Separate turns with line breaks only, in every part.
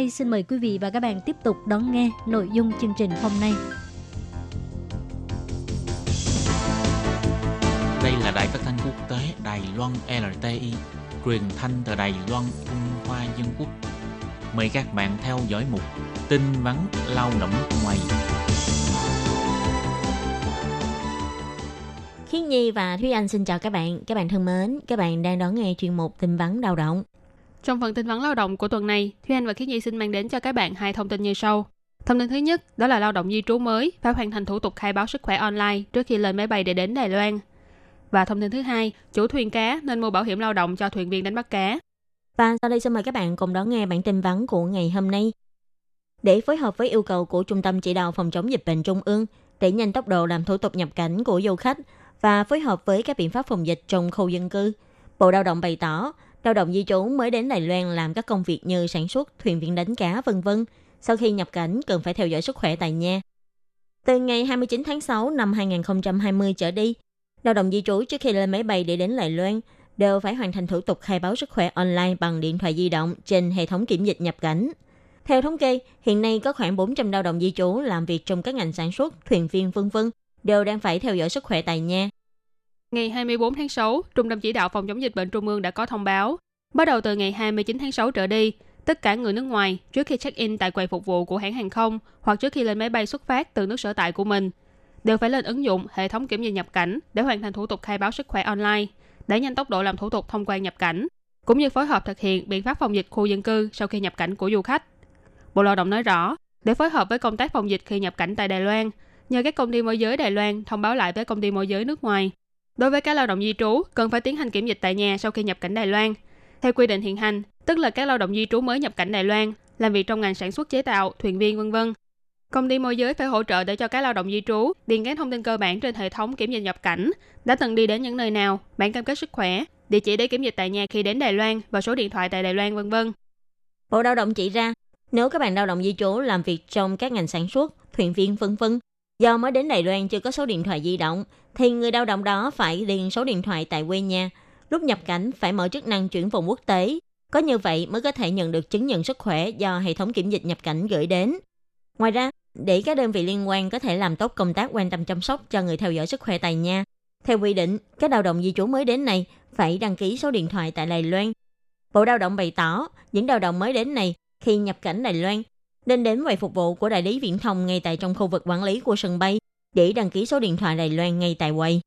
đây xin mời quý vị và các bạn tiếp tục đón nghe nội dung chương trình hôm nay.
Đây là đài phát thanh quốc tế Đài Loan LTI, truyền thanh từ Đài Loan, Trung Hoa Dân Quốc. Mời các bạn theo dõi mục tin vắn lao động ngoài.
Khiết Nhi và Thúy Anh xin chào các bạn. Các bạn thân mến, các bạn đang đón nghe chuyên mục tin vắn lao động.
Trong phần tin vấn lao động của tuần này, Thúy Anh và Khiết Nhi xin mang đến cho các bạn hai thông tin như sau. Thông tin thứ nhất, đó là lao động di trú mới phải hoàn thành thủ tục khai báo sức khỏe online trước khi lên máy bay để đến Đài Loan. Và thông tin thứ hai, chủ thuyền cá nên mua bảo hiểm lao động cho thuyền viên đánh bắt cá.
Và sau đây xin mời các bạn cùng đón nghe bản tin vắn của ngày hôm nay. Để phối hợp với yêu cầu của Trung tâm Chỉ đạo Phòng chống dịch bệnh Trung ương, để nhanh tốc độ làm thủ tục nhập cảnh của du khách và phối hợp với các biện pháp phòng dịch trong khu dân cư, Bộ Lao động bày tỏ, lao động di trú mới đến Đài Loan làm các công việc như sản xuất, thuyền viên đánh cá, vân vân. Sau khi nhập cảnh cần phải theo dõi sức khỏe tại nhà. Từ ngày 29 tháng 6 năm 2020 trở đi, lao động di trú trước khi lên máy bay để đến Đài Loan đều phải hoàn thành thủ tục khai báo sức khỏe online bằng điện thoại di động trên hệ thống kiểm dịch nhập cảnh. Theo thống kê, hiện nay có khoảng 400 lao động di trú làm việc trong các ngành sản xuất, thuyền viên vân vân đều đang phải theo dõi sức khỏe tại nhà.
Ngày 24 tháng 6, Trung tâm Chỉ đạo Phòng chống dịch bệnh Trung ương đã có thông báo, bắt đầu từ ngày 29 tháng 6 trở đi, tất cả người nước ngoài trước khi check-in tại quầy phục vụ của hãng hàng không hoặc trước khi lên máy bay xuất phát từ nước sở tại của mình đều phải lên ứng dụng hệ thống kiểm dịch nhập cảnh để hoàn thành thủ tục khai báo sức khỏe online, để nhanh tốc độ làm thủ tục thông quan nhập cảnh, cũng như phối hợp thực hiện biện pháp phòng dịch khu dân cư sau khi nhập cảnh của du khách. Bộ Lao động nói rõ, để phối hợp với công tác phòng dịch khi nhập cảnh tại Đài Loan, nhờ các công ty môi giới Đài Loan thông báo lại với công ty môi giới nước ngoài. Đối với các lao động di trú, cần phải tiến hành kiểm dịch tại nhà sau khi nhập cảnh Đài Loan. Theo quy định hiện hành, tức là các lao động di trú mới nhập cảnh Đài Loan, làm việc trong ngành sản xuất chế tạo, thuyền viên vân vân. Công ty môi giới phải hỗ trợ để cho các lao động di trú điền các thông tin cơ bản trên hệ thống kiểm dịch nhập cảnh, đã từng đi đến những nơi nào, bản cam kết sức khỏe, địa chỉ để kiểm dịch tại nhà khi đến Đài Loan và số điện thoại tại Đài Loan vân vân.
Bộ Lao động chỉ ra, nếu các bạn lao động di trú làm việc trong các ngành sản xuất, thuyền viên vân vân, do mới đến Đài Loan chưa có số điện thoại di động, thì người lao động đó phải điền số điện thoại tại quê nhà. Lúc nhập cảnh phải mở chức năng chuyển vùng quốc tế. Có như vậy mới có thể nhận được chứng nhận sức khỏe do hệ thống kiểm dịch nhập cảnh gửi đến. Ngoài ra, để các đơn vị liên quan có thể làm tốt công tác quan tâm chăm sóc cho người theo dõi sức khỏe tại nhà. Theo quy định, các lao động di trú mới đến này phải đăng ký số điện thoại tại Đài Loan. Bộ Lao động bày tỏ, những lao động mới đến này khi nhập cảnh Đài Loan nên đến quầy phục vụ của đại lý viễn thông ngay tại trong khu vực quản lý của sân bay để đăng ký số điện thoại Đài Loan ngay tại quầy.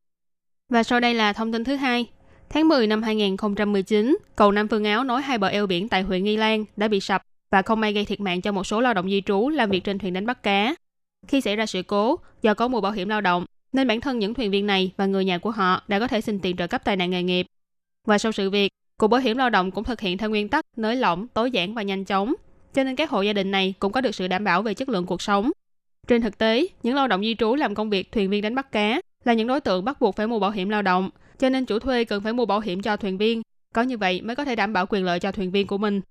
Và sau đây là thông tin thứ hai. Tháng 10 năm 2019, cầu Nam Phương Áo nối hai bờ eo biển tại huyện Nghi Lan đã bị sập và không may gây thiệt mạng cho một số lao động di trú làm việc trên thuyền đánh bắt cá. Khi xảy ra sự cố, do có mua bảo hiểm lao động, nên bản thân những thuyền viên này và người nhà của họ đã có thể xin tiền trợ cấp tai nạn nghề nghiệp. Và sau sự việc, Cục Bảo hiểm Lao động cũng thực hiện theo nguyên tắc nới lỏng, tối giản và nhanh chóng, cho nên các hộ gia đình này cũng có được sự đảm bảo về chất lượng cuộc sống. Trên thực tế, những lao động di trú làm công việc thuyền viên đánh bắt cá là những đối tượng bắt buộc phải mua bảo hiểm lao động, cho nên chủ thuê cần phải mua bảo hiểm cho thuyền viên. Có như vậy mới có thể đảm bảo quyền lợi cho thuyền viên của mình.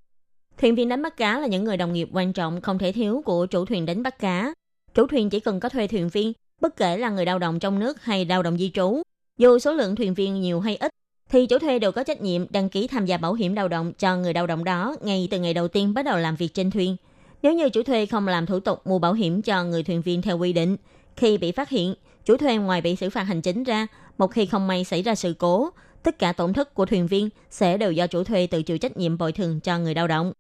Thuyền viên đánh bắt cá là những người đồng nghiệp quan trọng không thể thiếu của chủ thuyền đánh bắt cá. Chủ thuyền chỉ cần có thuê thuyền viên, bất kể là người lao động trong nước hay lao động di trú. Dù số lượng thuyền viên nhiều hay ít, thì chủ thuê đều có trách nhiệm đăng ký tham gia bảo hiểm lao động cho người lao động đó ngay từ ngày đầu tiên bắt đầu làm việc trên thuyền. Nếu như chủ thuê không làm thủ tục mua bảo hiểm cho người thuyền viên theo quy định, khi bị phát hiện, chủ thuê ngoài bị xử phạt hành chính ra, một khi không may xảy ra sự cố, tất cả tổn thất của thuyền viên sẽ đều do chủ thuê tự chịu trách nhiệm bồi thường cho người lao động.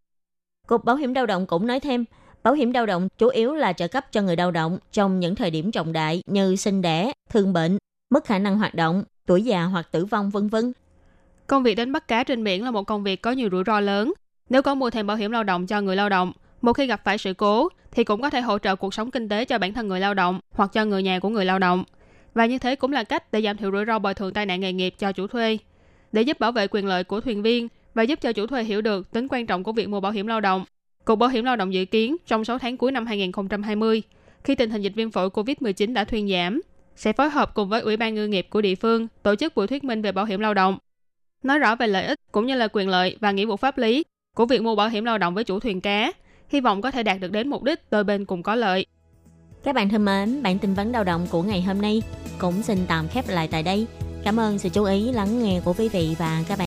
Cục Bảo hiểm lao động cũng nói thêm, bảo hiểm lao động chủ yếu là trợ cấp cho người lao động trong những thời điểm trọng đại như sinh đẻ, thương bệnh, mất khả năng hoạt động, tuổi già hoặc tử vong vân vân.
Công việc đánh bắt cá trên biển là một công việc có nhiều rủi ro lớn. Nếu có mua thêm bảo hiểm lao động cho người lao động, một khi gặp phải sự cố thì cũng có thể hỗ trợ cuộc sống kinh tế cho bản thân người lao động hoặc cho người nhà của người lao động. Và như thế cũng là cách để giảm thiểu rủi ro bồi thường tai nạn nghề nghiệp cho chủ thuê. Để giúp bảo vệ quyền lợi của thuyền viên và giúp cho chủ thuê hiểu được tính quan trọng của việc mua bảo hiểm lao động, Cục Bảo hiểm lao động dự kiến trong 6 tháng cuối năm 2020, khi tình hình dịch viêm phổi COVID-19 đã thuyên giảm, sẽ phối hợp cùng với Ủy ban ngư nghiệp của địa phương tổ chức buổi thuyết minh về bảo hiểm lao động, nói rõ về lợi ích cũng như là quyền lợi và nghĩa vụ pháp lý của việc mua bảo hiểm lao động với chủ thuyền cá, hy vọng có thể đạt được đến mục đích đôi bên cùng có lợi.
Các bạn thân mến, bản tin vấn lao động của ngày hôm nay cũng xin tạm khép lại tại đây. Cảm ơn sự chú ý lắng nghe của quý vị và các bạn.